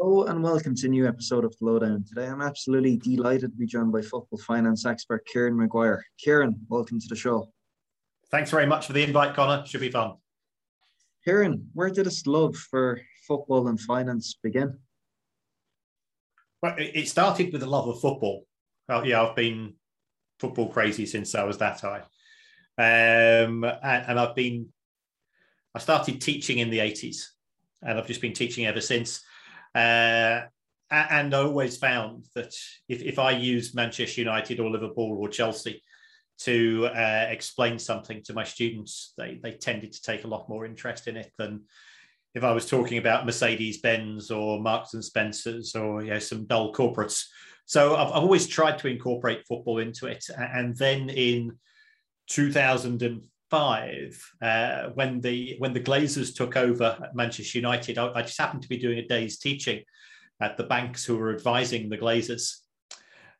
Hello and welcome to a new episode of the Lowdown. Today I'm absolutely delighted to be joined by football finance expert Kieran Maguire. Kieran, welcome to the show. Thanks very much for the invite, Connor. Should be fun. Kieran, where did this love for football and finance begin? Well, it started with a love of football. Well, yeah, I've been football crazy since I was that high. Um, and, and I've been, I started teaching in the 80s and I've just been teaching ever since. Uh, and I always found that if, if I use Manchester United or Liverpool or Chelsea to uh, explain something to my students, they, they tended to take a lot more interest in it than if I was talking about Mercedes Benz or Marks and Spencers or you know, some dull corporates. So I've, I've always tried to incorporate football into it. And then in 2005, uh, when the when the Glazers took over at Manchester United, I, I, just happened to be doing a day's teaching at the banks who were advising the Glazers.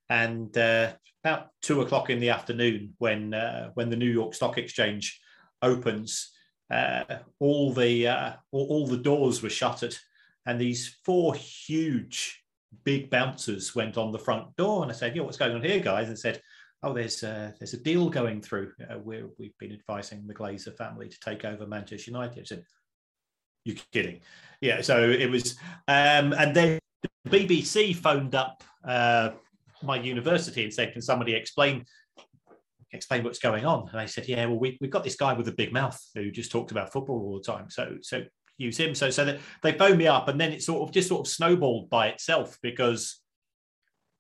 And uh, about two o'clock in the afternoon, when uh, when the New York Stock Exchange opens, uh, all the uh, all, all the doors were shuttered, and these four huge big bouncers went on the front door, and I said, "Yeah, what's going on here, guys?" And said, "Oh, there's uh, there's a deal going through. Uh, we're, we've been advising the Glazer family to take over Manchester United." I said, "You're kidding?" Yeah. So it was, um, and then the BBC phoned up uh, my university and said, "Can somebody explain?" Explain what's going on, and I said, "Yeah, well, we, we've got this guy with a big mouth who just talks about football all the time. So, so use him. So so that they phone me up, and then it sort of just sort of snowballed by itself because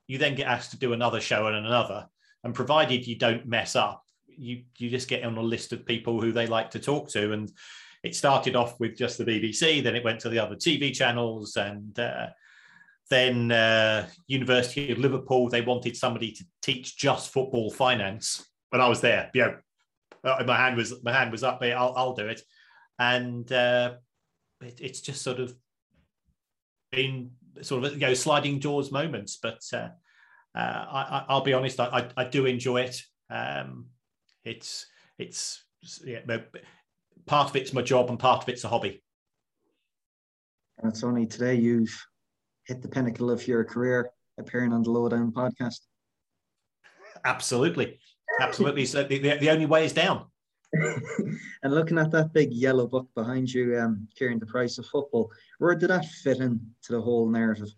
you then get asked to do another show and another, and provided you don't mess up, you you just get on a list of people who they like to talk to, and it started off with just the BBC, then it went to the other TV channels, and uh, then uh, University of Liverpool they wanted somebody to teach just football finance, and I was there. Yeah, my hand was my hand was up. I'll I'll do it, and uh, it, it's just sort of been sort of you know sliding doors moments. But uh, uh, I, will be honest, I, I, do enjoy it. Um, it's it's yeah, part of it's my job and part of it's a hobby. And it's only today you've hit the pinnacle of your career appearing on the Lowdown podcast. Absolutely, absolutely. so the, the, the only way is down. and looking at that big yellow book behind you, um, carrying the price of football, where did that fit into the whole narrative?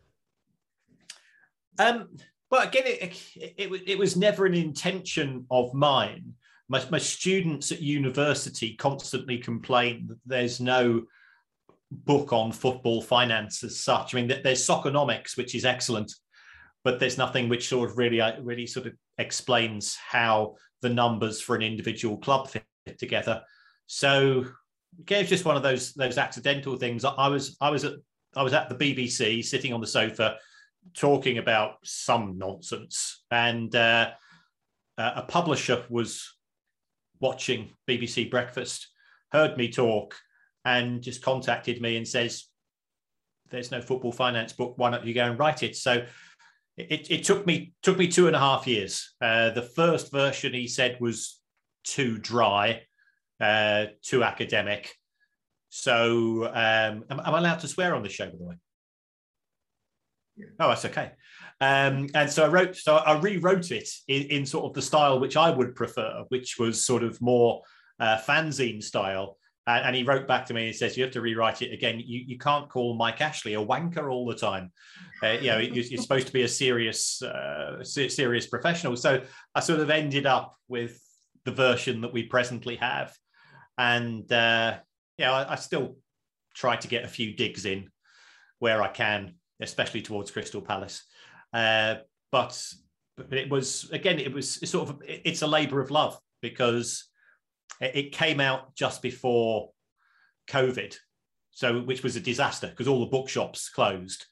Um, well, again, it, it, it, was never an intention of mine. My, my students at university constantly complain that there's no book on football finance as such. I mean, there's Soccernomics, which is excellent, but there's nothing which sort of really, uh, really sort of explains how the numbers for an individual club fit together. So again, it's just one of those those accidental things. I was I was at I was at the BBC sitting on the sofa talking about some nonsense, and uh, a publisher was watching BBC Breakfast, heard me talk, and just contacted me and says, "There's no football finance book. Why don't you go and write it?" So. It, it took me took me two and a half years. Uh, the first version he said was too dry, uh, too academic. So, um, am, am, I allowed to swear on this show, by the way? Yeah. Oh, that's okay. Um, and so I wrote, so I rewrote it in, in, sort of the style which I would prefer, which was sort of more uh, fanzine style. And, and, he wrote back to me and says, "You have to rewrite it again. You, you can't call Mike Ashley a wanker all the time. Uh, you know, you're, you're, supposed to be a serious, uh, serious professional." So I sort of ended up with the version that we presently have. And uh, yeah, I, I still try to get a few digs in where I can, especially towards Crystal Palace. Uh, but, but it was again, it was sort of it's a labour of love because it came out just before COVID, so which was a disaster because all the bookshops closed.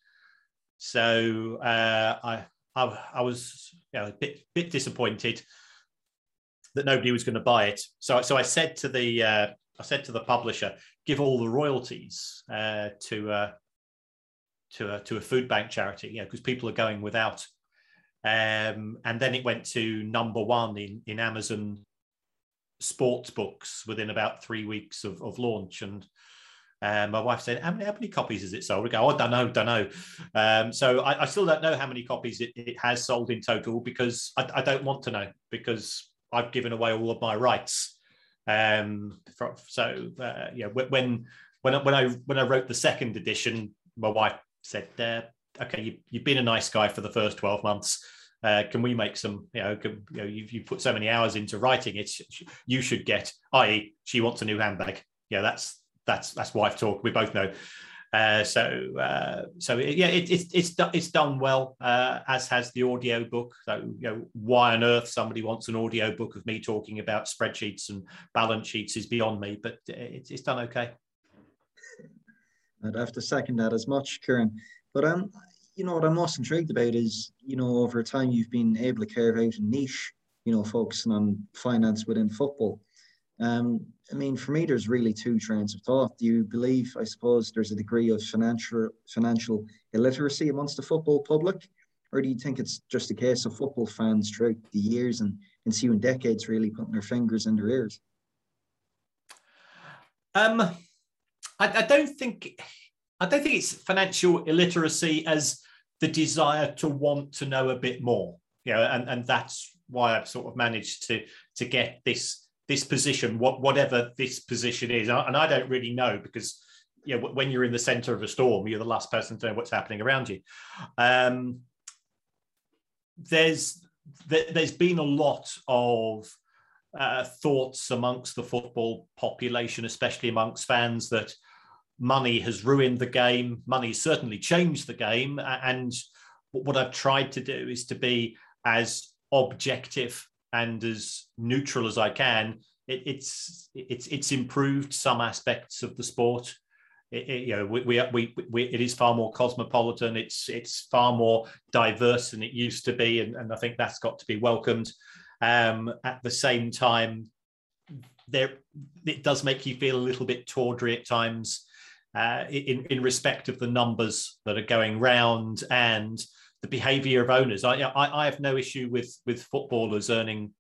So uh, I, I, I was you know, a bit bit disappointed that nobody was going to buy it. So, so I said to the uh, I said to the publisher, give all the royalties uh, to uh, to a, to a food bank charity, you know, because people are going without. Um, and then it went to number one in in Amazon sports books within about three weeks of, of launch, and And my wife said, how many, how many copies has it sold? We go, oh, don't know, don't know. Um, so I, I, still don't know how many copies it, it has sold in total because I, I, don't want to know because I've given away all of my rights. Um, for, so uh, yeah, when when I, when I when I wrote the second edition, my wife said, uh, "Okay, you, you've been a nice guy for the first twelve months." Uh, can we make some you know, can, you know you've, you've, put so many hours into writing it you should get i.e she wants a new handbag. Yeah that's that's that's wife talk. We both know. Uh, so uh, so yeah it, it, it's it's done well uh, as has the audio book. So you know why on earth somebody wants an audio book of me talking about spreadsheets and balance sheets is beyond me but it's, it's done okay i'd have to second that as much kieran but um you know what I'm most intrigued about is you know over time you've been able to carve out a niche, you know, focusing on finance within football. Um, I mean, for me, there's really two trains of thought. Do you believe, I suppose, there's a degree of financial financial illiteracy amongst the football public, or do you think it's just a case of football fans throughout the years and ensuing decades really putting their fingers in their ears? Um, I, I don't think I don't think it's financial illiteracy as the desire to want to know a bit more. You know, and, and that's why I've sort of managed to to get this this position, what whatever this position is. And I don't really know because you know, when you're in the center of a storm, you're the last person to know what's happening around you. Um, there's there, has been a lot of uh, thoughts amongst the football population, especially amongst fans, that money has ruined the game. Money certainly changed the game. And what I've tried to do is to be as objective and as neutral as I can. It, it's it's it's improved some aspects of the sport. It, it, you know, we, we, we, we, it is far more cosmopolitan. It's it's far more diverse than it used to be, and, and I think that's got to be welcomed. Um, at the same time, there it does make you feel a little bit tawdry at times uh, in, in respect of the numbers that are going round and the behavior of owners. I, I, I have no issue with, with footballers earning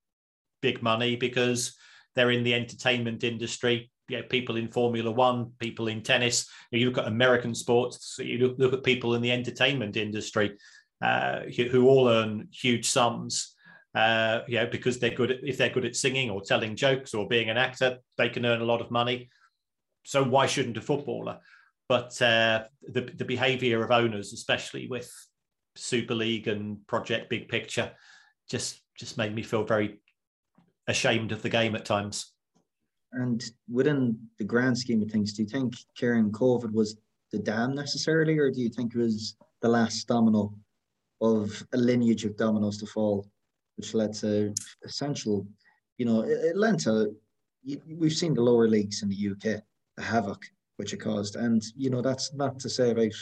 big money because they're in the entertainment industry. You know, people in Formula One, people in tennis. You look at American sports. You look, look at people in the entertainment industry uh, who, who, all earn huge sums. Uh, you know, because they're good. At, if they're good at singing or telling jokes or being an actor, they can earn a lot of money so why shouldn't a footballer? But uh, the the behaviour of owners, especially with Super League and Project Big Picture, just just made me feel very ashamed of the game at times. And within the grand scheme of things, do you think Kieran COVID was the dam necessarily, or do you think it was the last domino of a lineage of dominoes to fall, which led to essential, you know, it, we've seen the lower leagues in the UK the havoc which it caused. And you know, that's not to say about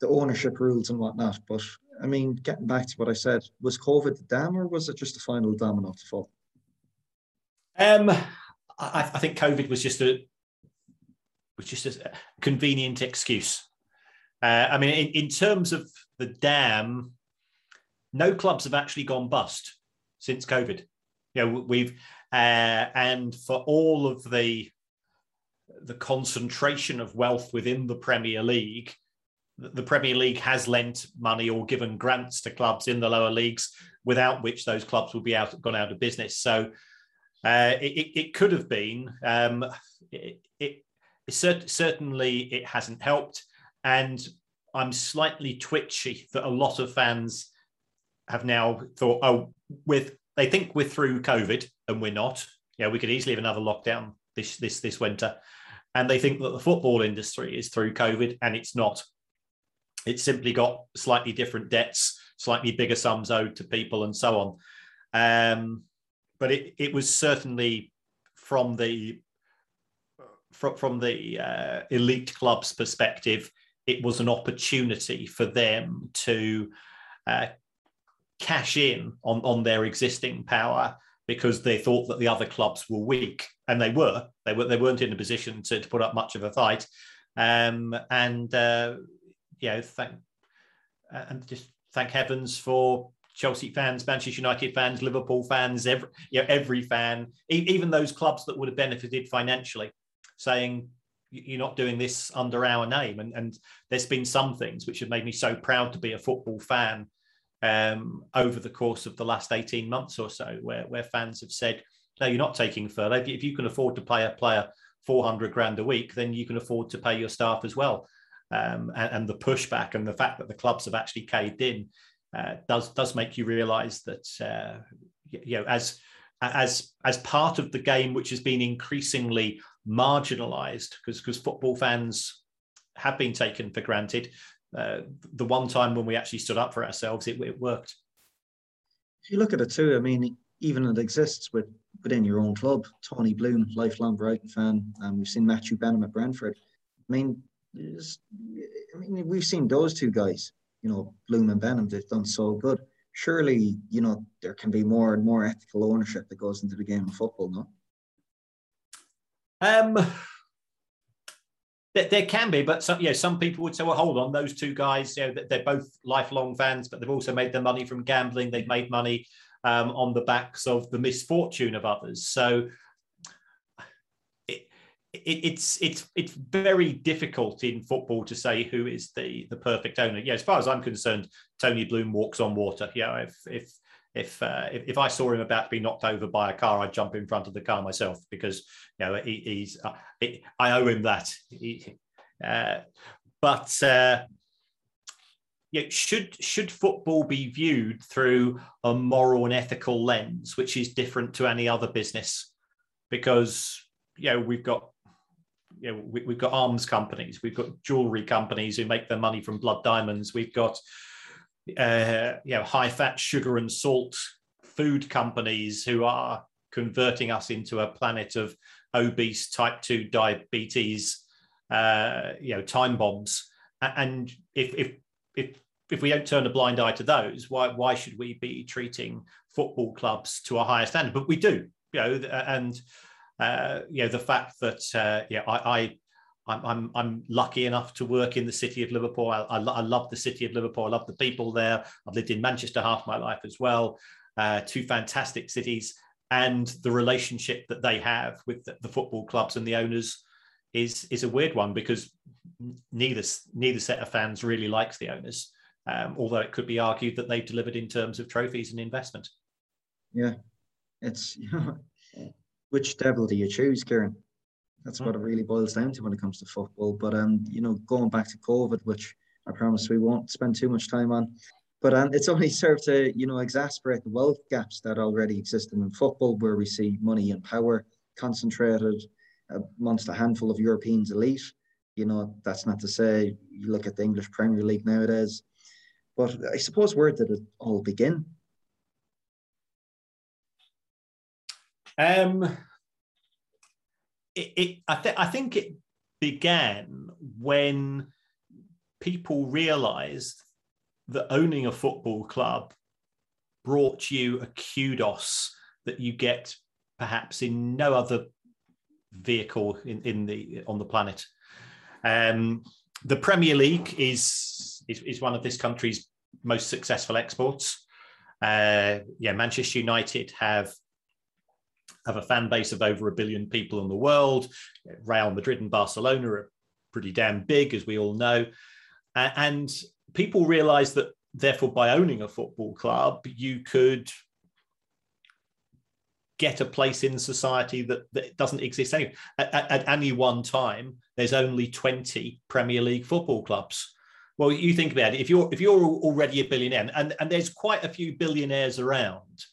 the ownership rules and whatnot, but I mean, getting back to what I said, was COVID the dam or was it just the final domino to fall? Um, I, I think COVID was just a was just a convenient excuse. Uh, I mean, in, in terms of the dam, no clubs have actually gone bust since COVID. You know, we've uh, and for all of the the concentration of wealth within the Premier League, the Premier League has lent money or given grants to clubs in the lower leagues, without which those clubs would be out gone out of business. So uh, it, it, could have been. Um, it, it, it certainly it hasn't helped, and I'm slightly twitchy that a lot of fans have now thought, oh, with they think we're through COVID, and we're not. Yeah, we could easily have another lockdown this this this winter and they think that the football industry is through COVID, and it's not. It's simply got slightly different debts, slightly bigger sums owed to people, and so on. Um, but it, it was certainly from the from, from the uh, elite club's perspective, it was an opportunity for them to uh, cash in on, on their existing power because they thought that the other clubs were weak, and they were. They were. They weren't in a position to, to put up much of a fight. Um, and uh, you know, thank uh, and just thank heavens for Chelsea fans, Manchester United fans, Liverpool fans, every you know, every fan, e- even those clubs that would have benefited financially, saying, you're not doing this under our name. And, and there's been some things which have made me so proud to be a football fan um, over the course of the last 18 months or so, where, where fans have said, no, you're not taking furlough. If you can afford to pay a player 400 grand a week, then you can afford to pay your staff as well. Um, and, and, the pushback and the fact that the clubs have actually caved in uh, does does make you realise that uh, you know as as as part of the game which has been increasingly marginalised because because football fans have been taken for granted. Uh, the one time when we actually stood up for ourselves, it, it worked. If you look at it too, I mean, even it exists with within your own club. Tony Bloom, lifelong Brighton fan, and we've seen Matthew Benham at Brentford. I mean, I mean, we've seen those two guys. You know, Bloom and Benham. They've done so good. Surely, you know, there can be more and more ethical ownership that goes into the game of football. No. Um, there, there, can be, but some, yeah, some people would say, well, hold on, those two guys, you know, they're both lifelong fans, but they've also made their money from gambling. They've made money um, on the backs of the misfortune of others. So it, it, it's it's it's very difficult in football to say who is the the perfect owner. Yeah, as far as I'm concerned, Tony Bloom walks on water. Yeah, if if if, uh, if, if I saw him about to be knocked over by a car, I'd jump in front of the car myself because you know he, he's uh, I owe him that. He, uh, but uh, you should should football be viewed through a moral and ethical lens, which is different to any other business? Because you know we've got you know we, have got arms companies, we've got jewelry companies who make their money from blood diamonds, we've got uh, you know high fat, sugar and salt food companies who are converting us into a planet of obese type 2 diabetes uh, you know time bombs and if if if if we don't turn a blind eye to those, why why should we be treating football clubs to a higher standard? But we do, you know, and uh, you know the fact that uh, yeah, I, I I'm, I'm, I'm lucky enough to work in the city of Liverpool. I, I, I, love the city of Liverpool. I love the people there. I've lived in Manchester half my life as well. Uh, two fantastic cities, and the relationship that they have with the, the football clubs and the owners is is a weird one because neither neither set of fans really likes the owners. Um, although it could be argued that they've delivered in terms of trophies and investment. Yeah, it's you know, which devil do you choose, Kieran? That's what it really boils down to when it comes to football. But um, you know, going back to COVID, which I promise we won't spend too much time on, but um, it's only served to you know exacerbate the wealth gaps that already exist in football, where we see money and power concentrated amongst a handful of Europeans elite. You know, that's not to say you look at the English Premier League nowadays. But I suppose where did it all begin? Um, it, it I, th- I think it began when people realised that owning a football club brought you a kudos that you get perhaps in no other vehicle in, in the on the planet. Um, the Premier League is, is, is one of this country's most successful exports. Uh, yeah, Manchester United have have a fan base of over a billion people in the world. Real Madrid and Barcelona are pretty damn big, as we all know. And people realize that, therefore, by owning a football club, you could get a place in society that, that doesn't exist anyway. At, at, at, any one time, there's only 20 Premier League football clubs. Well, you think about it. If you're if you're already a billionaire, and, and there's quite a few billionaires around,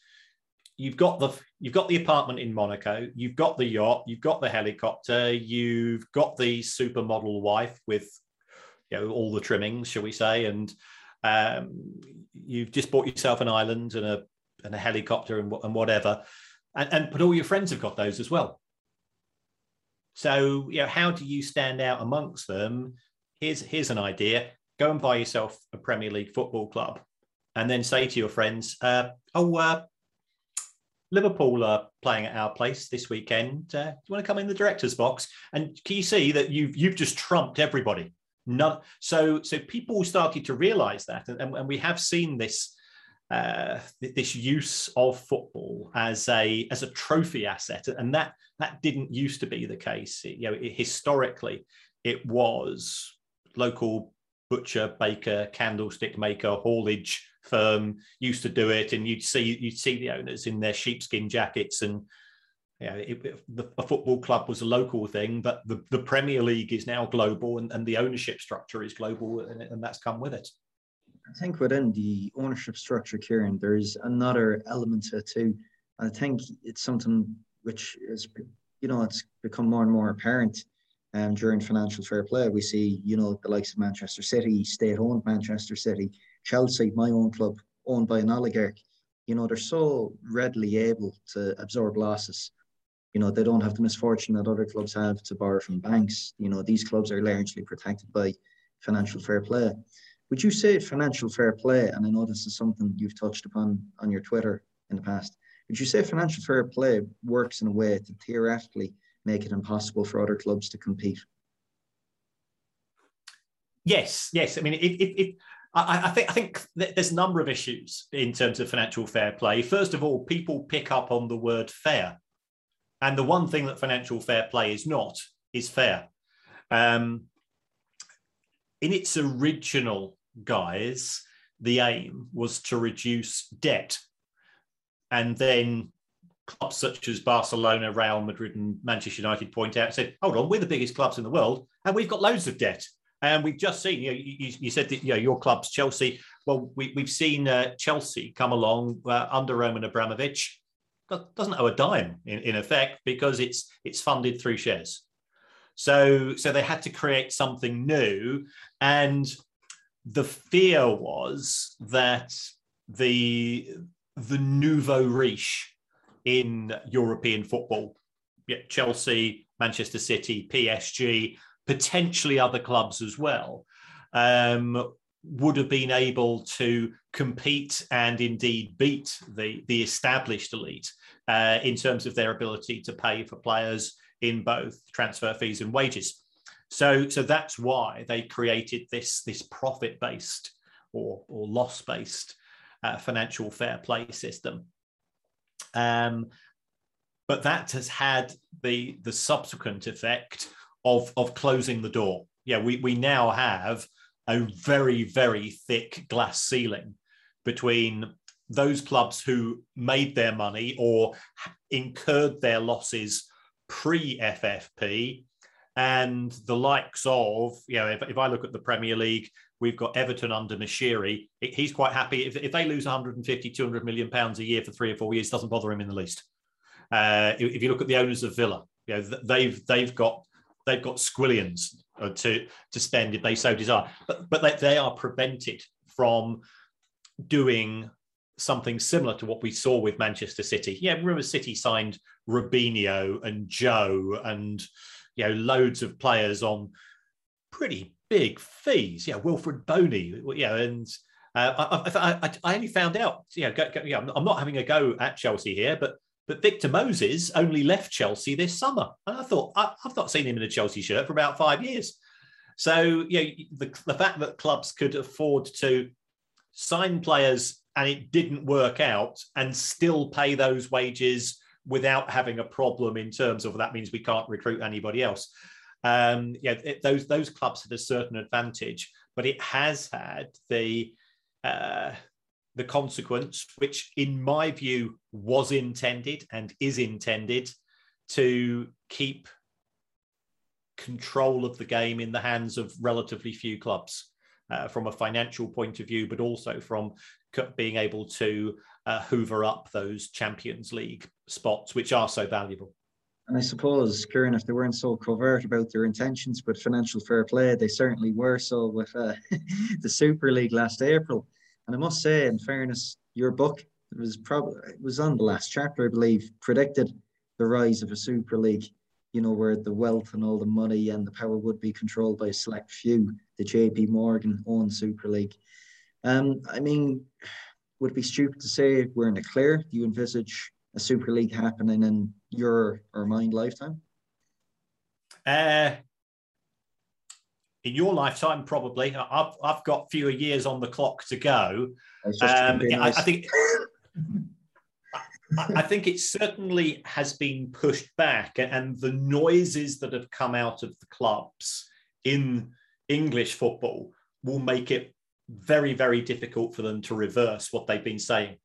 you've got the you've got the apartment in Monaco, you've got the yacht, you've got the helicopter, you've got the supermodel wife with you know all the trimmings, shall we say, and um, you've just bought yourself an island and a and a helicopter and, and whatever and, and but all your friends have got those as well. So, you know, how do you stand out amongst them? Here's here's an idea: go and buy yourself a Premier League football club, and then say to your friends, uh, "Oh, uh, Liverpool are playing at our place this weekend. Uh, do you want to come in the director's box?" And can you see that you've you've just trumped everybody? None. So so people started to realise that, and, and we have seen this uh, this use of football as a as a trophy asset, and that that didn't used to be the case. It, you know, it, historically, it was local butcher, baker, candlestick maker, haulage firm used to do it, and you'd see you'd see the owners in their sheepskin jackets and. Yeah, you know, the, a football club was a local thing, but the, the Premier League is now global, and, and the ownership structure is global, and, and that's come with it. I think within the ownership structure, Kieran, there's another element to it too. I think it's something which is, you know, it's become more and more apparent um, during financial fair play. We see, you know, the likes of Manchester City, state-owned Manchester City, Chelsea, my own club, owned by an oligarch. You know, they're so readily able to absorb losses. You know, they don't have the misfortune that other clubs have to borrow from banks. You know, these clubs are largely protected by financial fair play. Would you say financial fair play, and I know this is something you've touched upon on your Twitter in the past, would you say financial fair play works in a way to theoretically make it impossible for other clubs to compete? Yes, yes. I mean, if, I, I, think I think there's a number of issues in terms of financial fair play. First of all, people pick up on the word fair, and the one thing that financial fair play is not is fair. Um, in its original guise, the aim was to reduce debt. And then clubs such as Barcelona, Real Madrid, and Manchester United point out said, hold on, we're the biggest clubs in the world and we've got loads of debt. And we've just seen, you know, you, you said that, you know, your club's Chelsea. Well, we, have seen uh, Chelsea come along uh, under Roman Abramovich. Doesn't owe a dime in, in effect because it's it's funded through shares. So so they had to create something new, and the fear was that the the nouveau riche in European football, Chelsea, Manchester City, PSG, potentially other clubs as well, um, would have been able to compete and indeed beat the, the established elite uh, in terms of their ability to pay for players in both transfer fees and wages. So, so that's why they created this, this profit based or, or loss based uh, financial fair play system. Um, but that has had the, the subsequent effect of, of closing the door. Yeah, we, we now have a very, very thick glass ceiling between those clubs who made their money or incurred their losses pre FFP and the likes of, you know, if, if I look at the Premier League, we've got Everton under Moshiri. He's quite happy. If, if they lose 150, 200 million pounds a year for three or four years, doesn't bother him in the least. Uh, if you look at the owners of Villa, you know, they've they've got they've got squillions uh, to to spend if they so desire, but but they, they are prevented from doing something similar to what we saw with Manchester City. Yeah, remember City signed Robinho and Jô and you know, loads of players on pretty big fees. Yeah, Wilfried Bony. Yeah, and uh, I, I, I, only found out. You know, go, go, yeah, I'm not having a go at Chelsea here, but but Victor Moses only left Chelsea this summer, and I thought I, have not seen him in a Chelsea shirt for about five years. So you know, the, the fact that clubs could afford to sign players and it didn't work out and still pay those wages without having a problem in terms of that means we can't recruit anybody else. Um, yeah, it, those those clubs had a certain advantage, but it has had the uh, the consequence, which in my view was intended and is intended to keep control of the game in the hands of relatively few clubs uh, from a financial point of view, but also from being able to uh, hoover up those Champions League spots, which are so valuable. And I suppose, Kieran, if they weren't so covert about their intentions with financial fair play, they certainly were so with uh, the Super League last April. And I must say, in fairness, your book was probably it was on the last chapter, I believe, predicted the rise of a Super League. You know, where the wealth and all the money and the power would be controlled by a select few. The JP Morgan owned Super League. Um, I mean, would it be stupid to say we're in a clear? Do you envisage a Super League happening in your or mine lifetime? Uh, in your lifetime, probably. I've I've got fewer years on the clock to go. Um, nice. I, I think. I think it certainly has been pushed back, and the noises that have come out of the clubs in English football will make it very, very difficult for them to reverse what they've been saying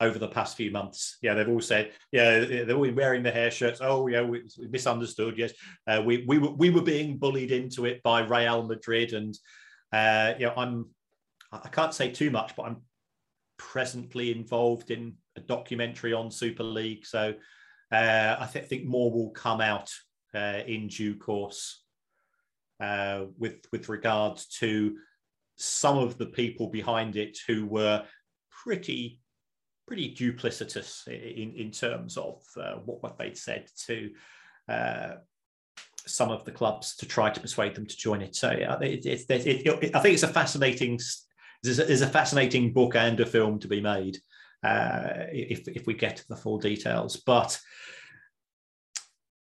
over the past few months. Yeah, they've all said, yeah, they've all wearing the hair shirts. Oh, yeah, we, we misunderstood. Yes, uh, we we were we were being bullied into it by Real Madrid, and uh, you know, I'm I can't say too much, but I'm presently involved in a documentary on Super League, so uh, I th- think more will come out uh, in due course uh, with with regards to some of the people behind it who were pretty pretty duplicitous in, in terms of uh, what, what they'd said to uh, some of the clubs to try to persuade them to join it. So yeah, it, it, it, I think it's a fascinating there's a, fascinating book and a film to be made uh, if, if we get the full details. But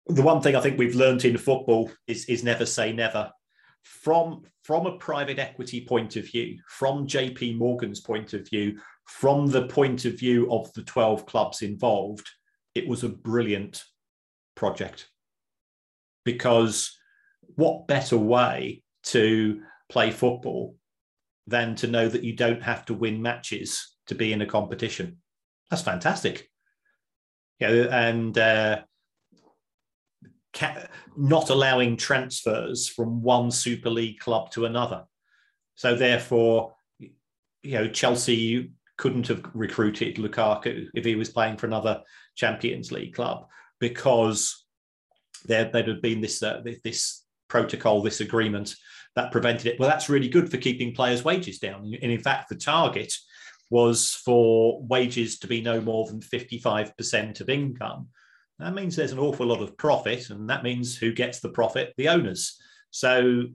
the one thing I think we've learned in football is, is never say never from from a private equity point of view, from JP Morgan's point of view, from the point of view of the 12 clubs involved, it was a brilliant project. Because what better way to play football than to know that you don't have to win matches to be in a competition? That's fantastic. Yeah, and uh, ca- not allowing transfers from one Super League club to another. So therefore, you know, Chelsea couldn't have recruited Lukaku if he was playing for another Champions League club because there there'd have been this uh, this protocol, this agreement that prevented it. Well, that's really good for keeping players' wages down. And in fact, the target was for wages to be no more than 55% of income. That means there's an awful lot of profit, and that means who gets the profit? The owners. So,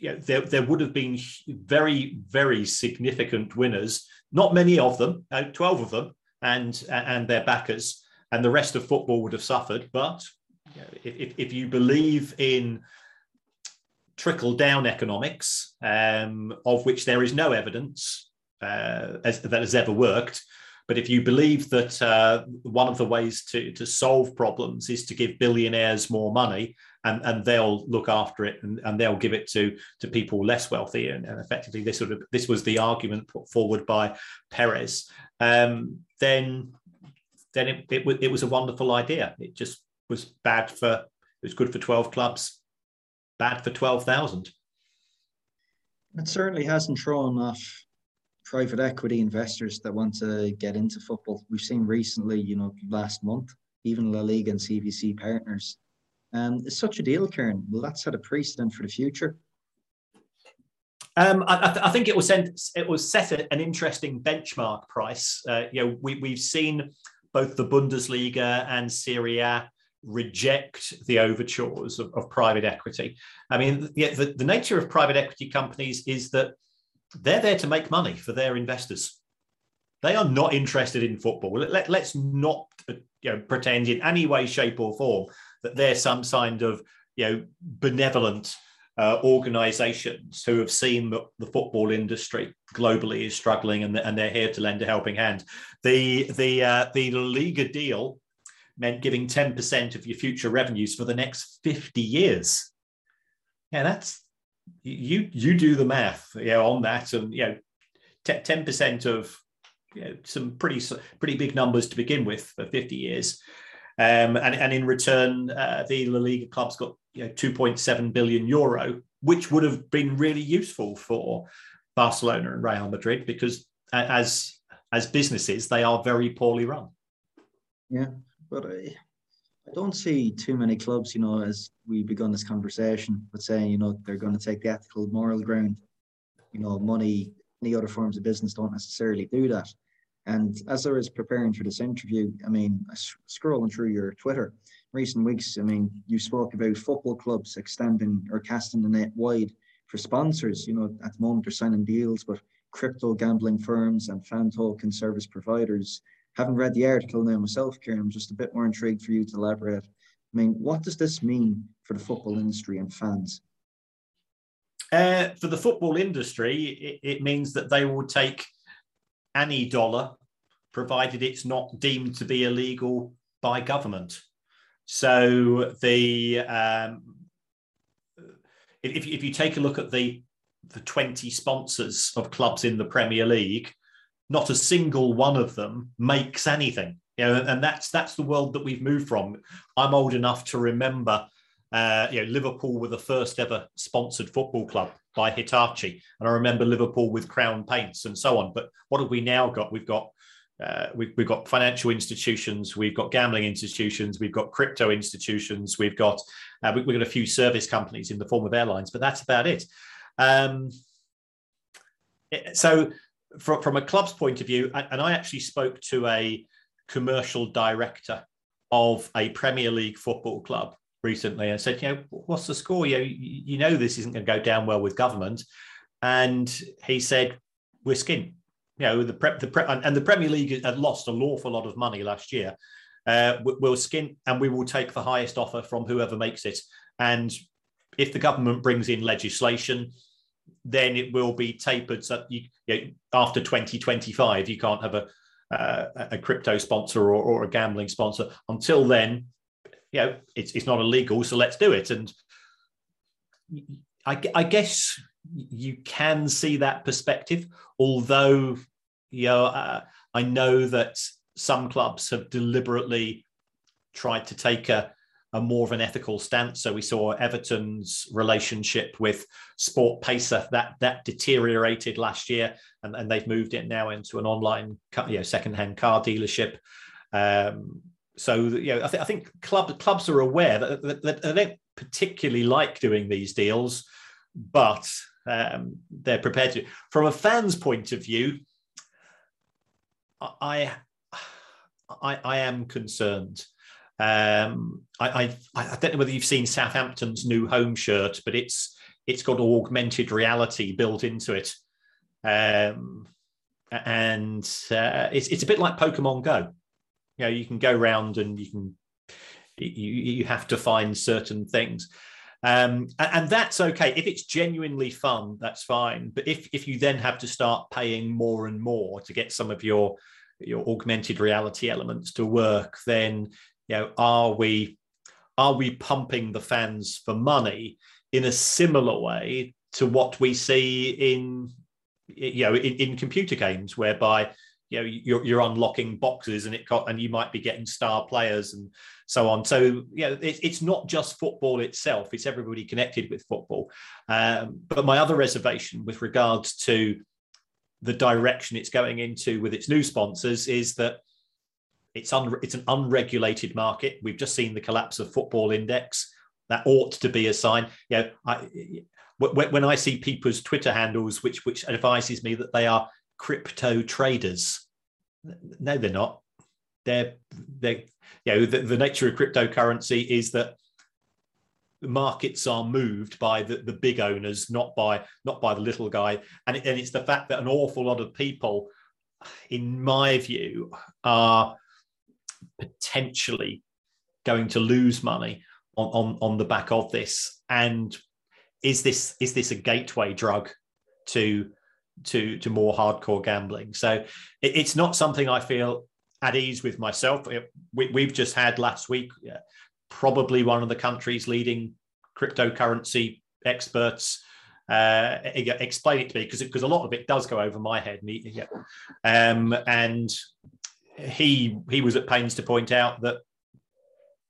know, there, there would have been very, very significant winners. Not many of them, uh, 12 of them, and and their backers, and the rest of football would have suffered. But you know, if, if you believe in trickle down economics, um, of which there is no evidence uh, as, that has ever worked, but if you believe that uh, one of the ways to, to solve problems is to give billionaires more money and, and they'll look after it and, and they'll give it to, to people less wealthy, and, and effectively this sort of this was the argument put forward by Perez, um, then then it, it, it was a wonderful idea. It just was bad for it was good for 12 clubs, bad for 12,000. It certainly hasn't thrown off private equity investors that want to get into football. We've seen recently, you know, last month, even La Liga and CVC partners. Um, it's such a deal, Kieran. Will that set a precedent for the future? Um, I, I, think it was sent, it was set an interesting benchmark price. Uh, you know, we, we've seen both the Bundesliga and Serie A reject the overtures of, of private equity. I mean, the, the, the nature of private equity companies is that they're there to make money for their investors. They are not interested in football. Let, us not you know, pretend in any way, shape, or form that they're some kind of you know benevolent uh, organizations who have seen that the football industry globally is struggling and, and they're here to lend a helping hand. The the uh, the Liga deal meant giving 10% of your future revenues for the next 50 years. Yeah, that's you you do the math you know, on that and you know 10% of you know, some pretty pretty big numbers to begin with for 50 years um, and, and in return uh, the La Liga clubs got you know 2.7 billion euro which would have been really useful for Barcelona and Real Madrid because as as businesses they are very poorly run yeah but I, I don't see too many clubs, you know, as we begun this conversation with saying, you know, they're going to take the ethical, moral ground. You know, money, any other forms of business don't necessarily do that. And as I was preparing for this interview, I mean, scrolling through your Twitter recent weeks, I mean, you spoke about football clubs extending or casting the net wide for sponsors. You know, at the moment they're signing deals with crypto gambling firms and fan token service providers Haven't read the article now myself, Kieran. I'm just a bit more intrigued for you to elaborate. I mean, what does this mean for the football industry and fans? Uh, for the football industry, it, it, means that they will take any dollar, provided it's not deemed to be illegal by government. So the um, if, if you take a look at the the 20 sponsors of clubs in the Premier League, not a single one of them makes anything. You know, and that's that's the world that we've moved from. I'm old enough to remember uh, you know, Liverpool were the first ever sponsored football club by Hitachi, and I remember Liverpool with Crown Paints and so on. But what have we now got? We've got uh, we've, we've got financial institutions, we've got gambling institutions, we've got crypto institutions, we've got uh, we, have got a few service companies in the form of airlines, but that's about it. Um, so, from, from a club's point of view, and I actually spoke to a commercial director of a Premier League football club recently and said, you know, what's the score? You know, you know this isn't going to go down well with government. And he said, we're skin. You know, the prep, the prep, and the Premier League had lost an awful lot of money last year. Uh, we'll skin and we will take the highest offer from whoever makes it. And if the government brings in legislation, then it will be tapered. So you, you know, after 2025, you can't have a, uh, a crypto sponsor or, or, a gambling sponsor. Until then, you know, it's, it's not illegal, so let's do it. And I, I guess you can see that perspective, although, you know, uh, I know that some clubs have deliberately tried to take a, a more of an ethical stance. So we saw Everton's relationship with SportPesa that that deteriorated last year, and, and they've moved it now into an online, you know, secondhand car dealership. Um, so you know, I, th- I think club, clubs are aware that, that, that, they don't particularly like doing these deals, but um, they're prepared to. From a fan's point of view, I I, I am concerned. Um, I, I, I don't know whether you've seen Southampton's new home shirt, but it's it's got augmented reality built into it, um, and uh, it's it's a bit like Pokemon Go you know you can go around and you can you, you have to find certain things. Um, and that's okay. If it's genuinely fun that's fine. But if if you then have to start paying more and more to get some of your your augmented reality elements to work then you know are we are we pumping the fans for money in a similar way to what we see in you know in, in computer games whereby you know you're, you're unlocking boxes and it and you might be getting star players and so on. So you know it, it's not just football itself it's everybody connected with football. Um, but my other reservation with regards to the direction it's going into with its new sponsors is that it's un, it's an unregulated market. We've just seen the collapse of football index. That ought to be a sign. You know I, when I see people's Twitter handles, which which advises me that they are crypto traders. No, they're not. They're they you know the, the nature of cryptocurrency is that markets are moved by the, the big owners, not by not by the little guy. And, and it's the fact that an awful lot of people, in my view, are potentially going to lose money on, on, on the back of this. And is this is this a gateway drug to to to more hardcore gambling. So it, it's not something I feel at ease with myself. It, we, have just had last week yeah, probably one of the country's leading cryptocurrency experts uh, explain it to me because because a lot of it does go over my head. And he, yeah. um, and he he was at pains to point out that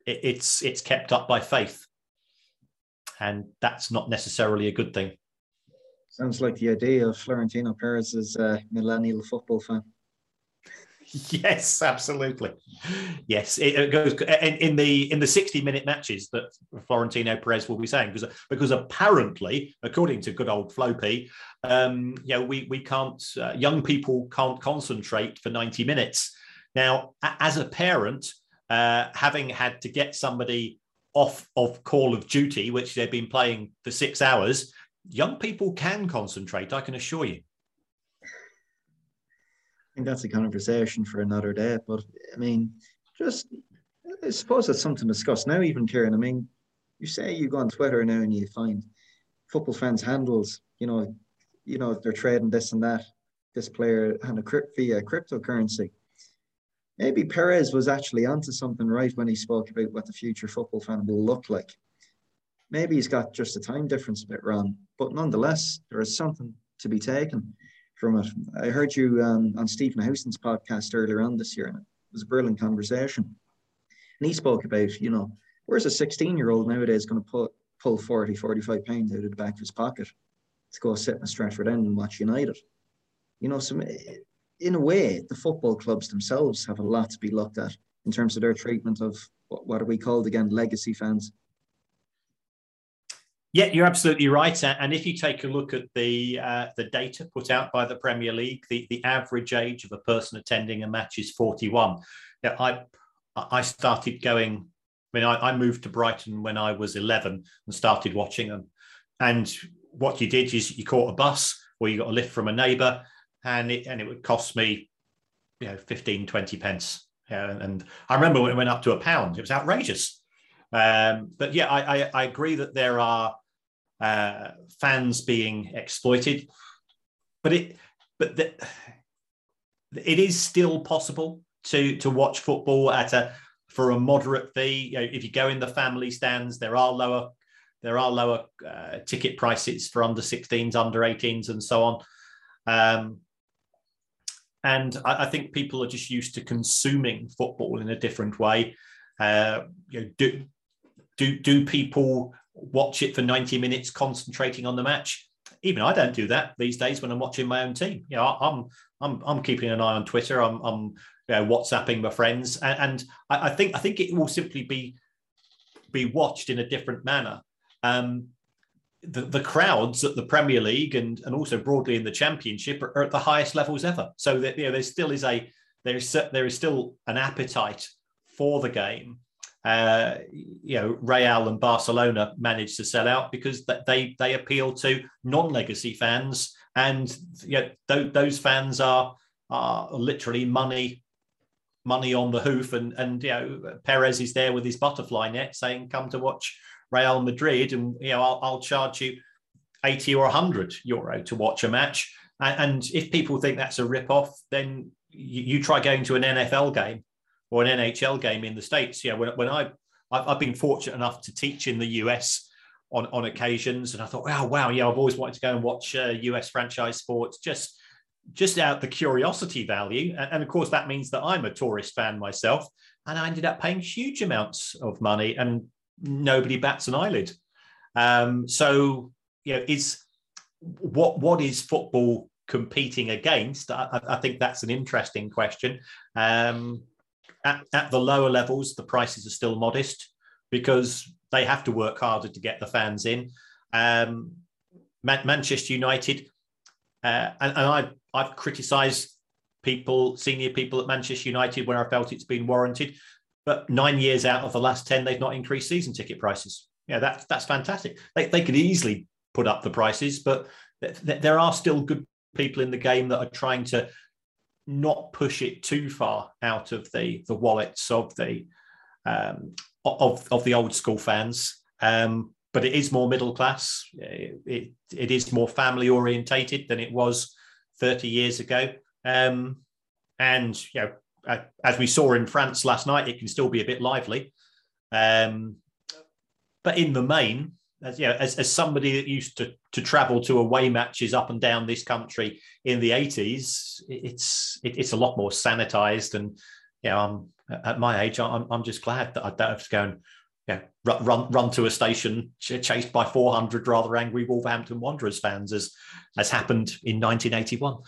it, it's it's kept up by faith, and that's not necessarily a good thing. Sounds like the idea of Florentino Perez as a millennial football fan. Yes, absolutely. Yes, it goes in, in, the in the sixty minute matches that Florentino Perez will be saying because because apparently, according to good old Floppy, um, you know, we we can't uh, young people can't concentrate for ninety minutes. Now, as a parent, uh, having had to get somebody off of Call of Duty, which they've been playing for six hours, young people can concentrate, I can assure you. I think that's a conversation for another day. But I mean, just I suppose it's something to discuss now, even Kieran. I mean, you say you go on Twitter now and you find football fans handles, you know, you know, they're trading this and that, this player and a crypt via cryptocurrency. Maybe Perez was actually onto something right when he spoke about what the future football fan will look like. Maybe he's got just a time difference a bit wrong, but nonetheless, there is something to be taken from it. I heard you um, on Stephen Houston's podcast earlier on this year, and it was a brilliant conversation. And he spoke about, you know, where's a 16 year old nowadays going to put pull 40, 45 pounds out of the back of his pocket to go sit in Stretford End and watch United? You know, some in a way, the football clubs themselves have a lot to be looked at in terms of their treatment of what, what are we called again, legacy fans. Yeah, you're absolutely right. And if you take a look at the uh, the data put out by the Premier League, the, the average age of a person attending a match is 41. Now, I I started going. I mean, I, I moved to Brighton when I was 11 and started watching them. And what you did is you caught a bus or you got a lift from a neighbour, and it and it would cost me, you know, 15, 20 pence. Yeah, and I remember when it went up to a pound, it was outrageous. Um, but yeah, I, I, I agree that there are uh, fans being exploited, but it but the, it is still possible to to watch football at a for a moderate fee. You know, if you go in the family stands, there are lower there are lower uh, ticket prices for under 16s, under 18s, and so on. Um, and I, I, think people are just used to consuming football in a different way. Uh, you know, do do do people watch it for 90 minutes concentrating on the match. Even I don't do that these days when I'm watching my own team. You know, I'm I'm I'm keeping an eye on Twitter. I'm I'm you know, WhatsApping my friends, and, and I, I, think I think it will simply be be watched in a different manner. Um, the, the crowds at the Premier League and and also broadly in the Championship are, are at the highest levels ever. So that you know, there still is a there is there is still an appetite for the game uh, you know, Real and Barcelona managed to sell out because they they appeal to non-legacy fans, and you know, th- those fans are are literally money money on the hoof, and and you know, Perez is there with his butterfly net saying, "Come to watch Real Madrid, and you know, I'll, I'll charge you." 80 or 100 euro to watch a match. And if people think that's a rip-off, then you, you try going to an NFL game or an NHL game in the States. Yeah, when, when I, I've, I've been fortunate enough to teach in the US on, on occasions, and I thought, wow, wow, yeah, I've always wanted to go and watch uh, US franchise sports just just out the curiosity value. And, and, of course, that means that I'm a tourist fan myself. And I ended up paying huge amounts of money and nobody bats an eyelid. Um, so, you know, is what what is football competing against? I, I think that's an interesting question. Um, at, at the lower levels, the prices are still modest because they have to work harder to get the fans in. Um, Man- Manchester United, uh, and, and I, I've criticised people, senior people at Manchester United, where I felt it's been warranted. But nine years out of the last ten, they've not increased season ticket prices. Yeah, that's that's fantastic. They they could easily put up the prices, but th- th- there are still good people in the game that are trying to not push it too far out of the the wallets of the um, of of the old school fans. Um, but it is more middle class. It, it, it is more family orientated than it was 30 years ago. Um, and you know, uh, as we saw in France last night, it can still be a bit lively. Um, but in the main, as you know, as, as somebody that used to to travel to away matches up and down this country in the 80s, it's it, it's a lot more sanitized. And you know, I'm at my age, I'm I'm just glad that I don't have to go and yeah, run run run to a station chased by 400 rather angry Wolverhampton Wanderers fans, as as happened in 1981.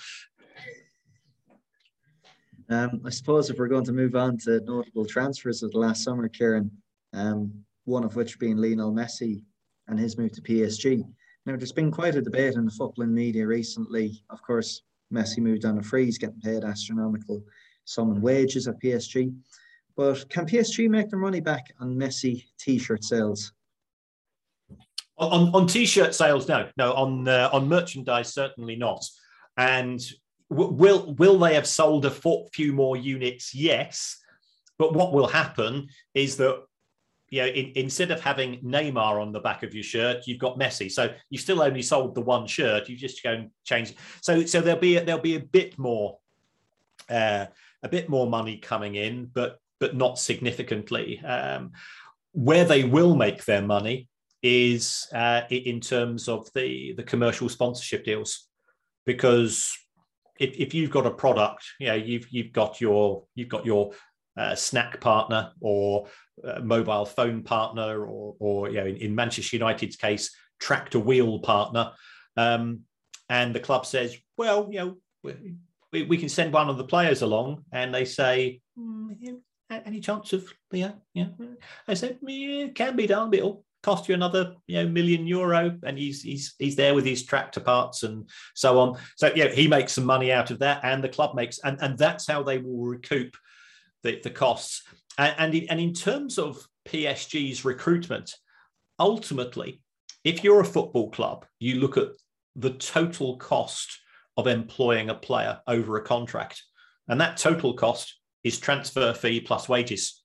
Um, I suppose if we're going to move on to notable transfers of the last summer, Kieran, um, one of which being Lionel Messi and his move to PSG. Now, there's been quite a debate in the footballing media recently. Of course, Messi moved on a free, he's getting paid astronomical sum in wages at PSG. But can PSG make their money back on Messi t-shirt sales? On, on t-shirt sales, no, no. On uh, on merchandise, certainly not. And w- will will they have sold a few more units? Yes. But what will happen is that you know, in, instead of having Neymar on the back of your shirt, you've got Messi. So you still only sold the one shirt. You just go and change. So so there'll be a, there'll be a bit more, uh, a bit more money coming in, but but not significantly. Um, where they will make their money is uh, in terms of the the commercial sponsorship deals, because if, if you've got a product, you know, you've you've got your you've got your uh, snack partner or mobile phone partner, or, or you know, in, in, Manchester United's case, tractor wheel partner. Um, and the club says, well, you know, we, we can send one of the players along, and they say, mm, any chance of yeah, yeah. I said, yeah, it can be done, but it'll cost you another you know million euro and he's he's he's there with his tractor parts and so on so yeah he makes some money out of that and the club makes and and that's how they will recoup the, the costs and, and in, and in terms of PSG's recruitment, ultimately, if you're a football club, you look at the total cost of employing a player over a contract. And that total cost is transfer fee plus wages.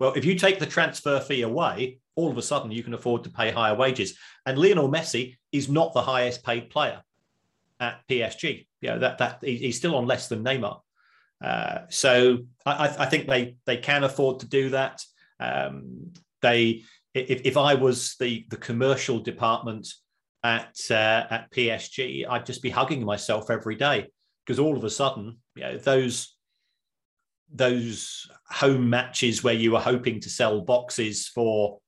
Well, if you take the transfer fee away, all of a sudden you can afford to pay higher wages. And Lionel Messi is not the highest paid player at PSG. You know, that that he's still on less than Neymar. Uh, so I, I, think they they can afford to do that. Um, they if, if I was the the commercial department at uh, at PSG, I'd just be hugging myself every day because all of a sudden, you know, those those home matches where you were hoping to sell boxes for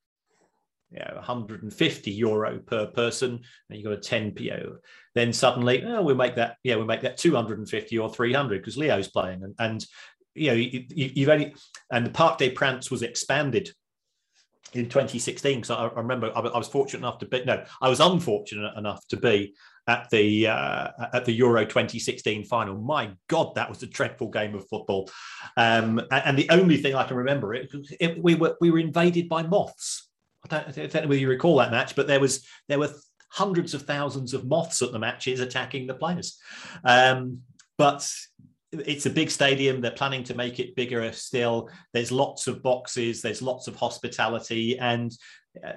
you know, 150 euro per person, and you got a 10 PO. Then suddenly, oh, we'll make that, yeah, we'll make that 250 or 300 because Leo's playing. And, and you know, you, have only, and the Parc des Princes was expanded in 2016 because I, I, remember I, I, was fortunate enough to be, no, I was unfortunate enough to be at the uh, at the Euro 2016 final. My God, that was a dreadful game of football. Um, and, and, the only thing I can remember it, it we were we were invaded by moths I don't, know whether you recall that match, but there was there were hundreds of thousands of moths at the matches attacking the players. Um, but it's a big stadium. They're planning to make it bigger still. There's lots of boxes. There's lots of hospitality, and uh,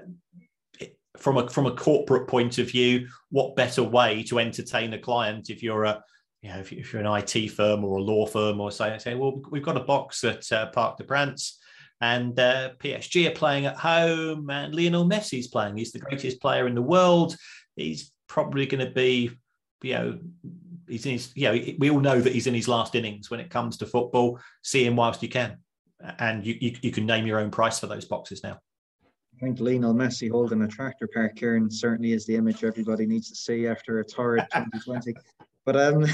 from a from a corporate point of view, what better way to entertain a client if you're a you know, if, you're an IT firm or a law firm or say, say well, we've got a box at uh, Parc des Princes and uh, PSG are playing at home, and Lionel Messi's playing. He's the greatest player in the world. He's probably going to be, you know, he's in his, you know, we all know that he's in his last innings when it comes to football. See him whilst you can, and you, you, you can name your own price for those boxes now. I think Lionel Messi holding a tractor park, Kieran, certainly is the image everybody needs to see after a torrid 2020. But um,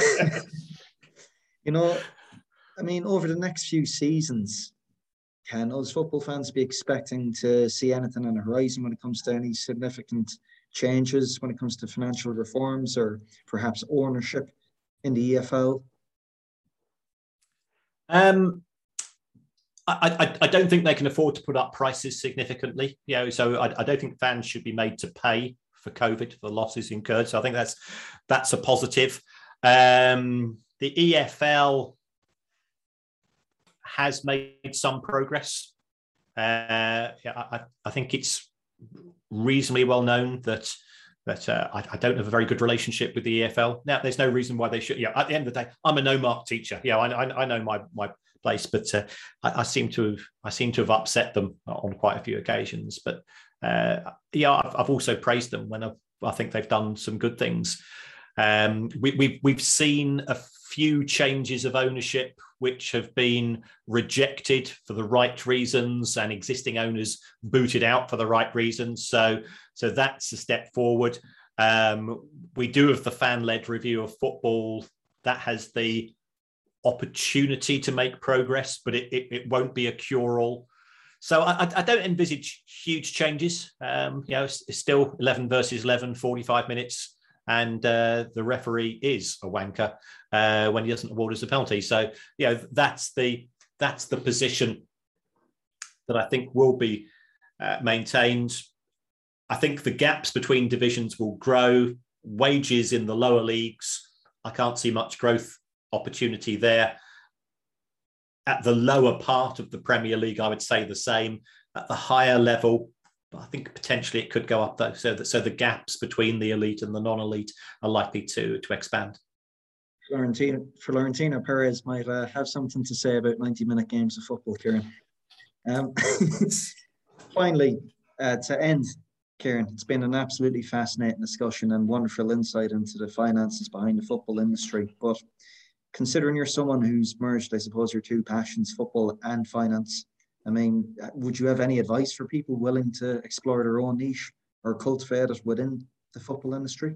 you know, I mean, over the next few seasons, can us football fans be expecting to see anything on the horizon when it comes to any significant changes when it comes to financial reforms or perhaps ownership in the EFL? Um, I, I, I, don't think they can afford to put up prices significantly. You know, so I, I, don't think fans should be made to pay for COVID for the losses incurred. So I think that's that's a positive. Um, the EFL has made some progress. Uh, I, I, think it's reasonably well known that that uh, I, I, don't have a very good relationship with the EFL. Now, there's no reason why they should. Yeah, at the end of the day, I'm a no mark teacher. Yeah, I, I, I know my my place, but uh, I, seem to have I seem to have upset them on quite a few occasions. But uh, yeah, I've, I've, also praised them when I've, i think they've done some good things. Um, we, we, we've seen a few changes of ownership which have been rejected for the right reasons and existing owners booted out for the right reasons. So, so that's a step forward. Um, we do have the fan-led review of football that has the opportunity to make progress, but it, it, it won't be a cure-all. So I, I, don't envisage huge changes. Um, you know, it's, it's, still 11 versus 11, 45 minutes and uh, the referee is a wanker uh, when he doesn't award us a penalty. So, you know, that's the that's the position that I think will be uh, maintained. I think the gaps between divisions will grow. Wages in the lower leagues, I can't see much growth opportunity there. At the lower part of the Premier League, I would say the same. at the higher level. But I think potentially it could go up though, so that so the gaps between the elite and the non-elite are likely to to expand. Florentino, Florentino Perez might uh, have something to say about 90 minute games of football, Kieran. Um, finally, uh, to end, Kieran, it's been an absolutely fascinating discussion and wonderful insight into the finances behind the football industry. But considering you're someone who's merged, I suppose, your two passions, football and finance, I mean, would you have any advice for people willing to explore their own niche or cultivate it within the football industry?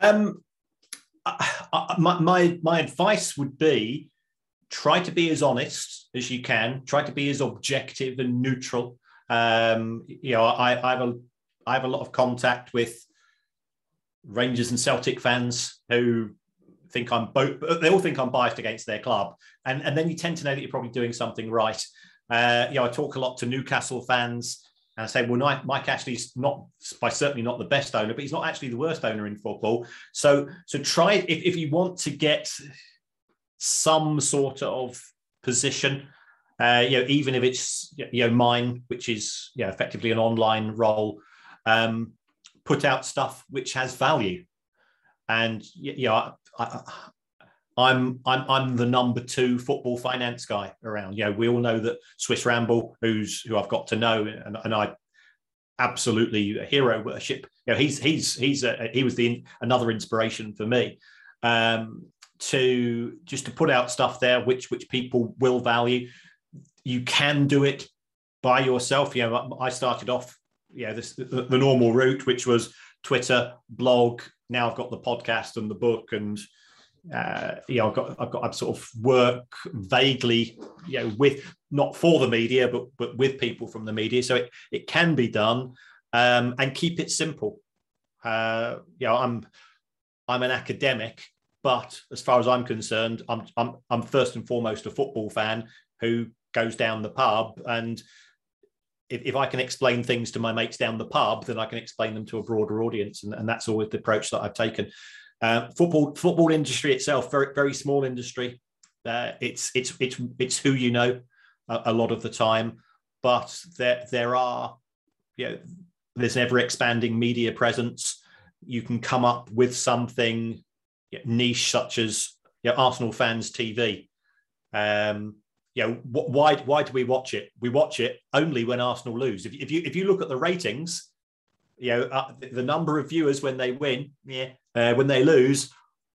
Um, I, my, my, my advice would be try to be as honest as you can, try to be as objective and neutral. Um, you know, I, I, have a, I have a lot of contact with Rangers and Celtic fans who think I'm both, they all think I'm biased against their club. And, and then you tend to know that you're probably doing something right. Uh, you know, I talk a lot to Newcastle fans and I say, well, Mike Ashley's not by certainly not the best owner, but he's not actually the worst owner in football. So, so try if, if you want to get some sort of position, uh, you know, even if it's you know mine, which is you know, effectively an online role, um, put out stuff which has value. And you know, I, I'm I'm I'm the number two football finance guy around. You know, we all know that Swiss Ramble, who's who I've got to know, and, and I absolutely hero worship. You know, he's he's he's a, he was the another inspiration for me um, to just to put out stuff there which which people will value. You can do it by yourself. You know, I started off, you know, this the, the normal route, which was Twitter, blog. Now I've got the podcast and the book and uh, you know, I've got, I've got, I sort of work vaguely, you know, with not for the media, but but with people from the media. So it it can be done, um, and keep it simple. Uh, you know, I'm I'm an academic, but as far as I'm concerned, I'm I'm I'm first and foremost a football fan who goes down the pub and. If, if I can explain things to my mates down the pub, then I can explain them to a broader audience, and, and that's always the approach that I've taken. Uh, football football industry itself very very small industry. Uh, it's it's it's it's who you know a, a, lot of the time, but there there are you know there's an ever expanding media presence. You can come up with something niche such as you know, Arsenal fans TV. Um, you know why why do we watch it? We watch it only when Arsenal lose. If, if you if you look at the ratings, you know uh, the number of viewers when they win, yeah, uh, when they lose,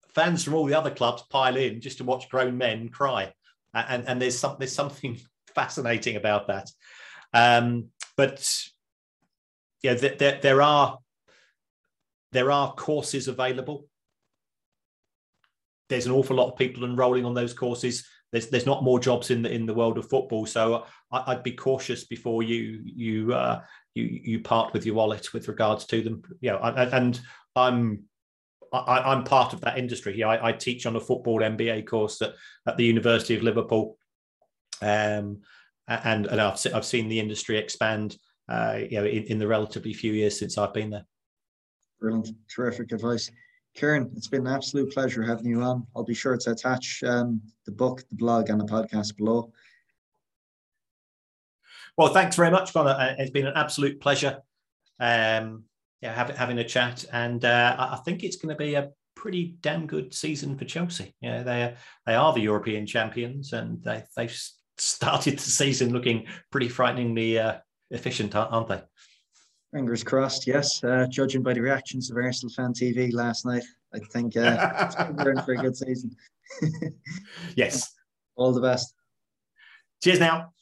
fans from all the other clubs pile in just to watch grown men cry, and and there's some there's something fascinating about that. Um, but yeah, there, there, there are there are courses available. There's an awful lot of people enrolling on those courses. There's there's not more jobs in the in the world of football, so I, would be cautious before you you uh, you you part with your wallet with regards to them. You know, and, and I'm I, am part of that industry. I, I, teach on a football MBA course at, at the University of Liverpool, um, and, and I've, I've seen the industry expand. Uh, you know, in, in the relatively few years since I've been there. Brilliant, terrific advice. Kieran, it's been an absolute pleasure having you on. I'll be sure to attach um, the book, the blog, and the podcast below. Well, thanks very much, Connor. Uh, it's been an absolute pleasure. Um, yeah, having having a chat, and uh, I think it's going to be a pretty damn good season for Chelsea. Yeah, they they are the European champions, and they they've started the season looking pretty frighteningly uh, efficient, aren't they? Fingers crossed. Yes, uh, judging by the reactions of Arsenal fan TV last night, I think uh, we're in for a good season. yes. All the best. Cheers now.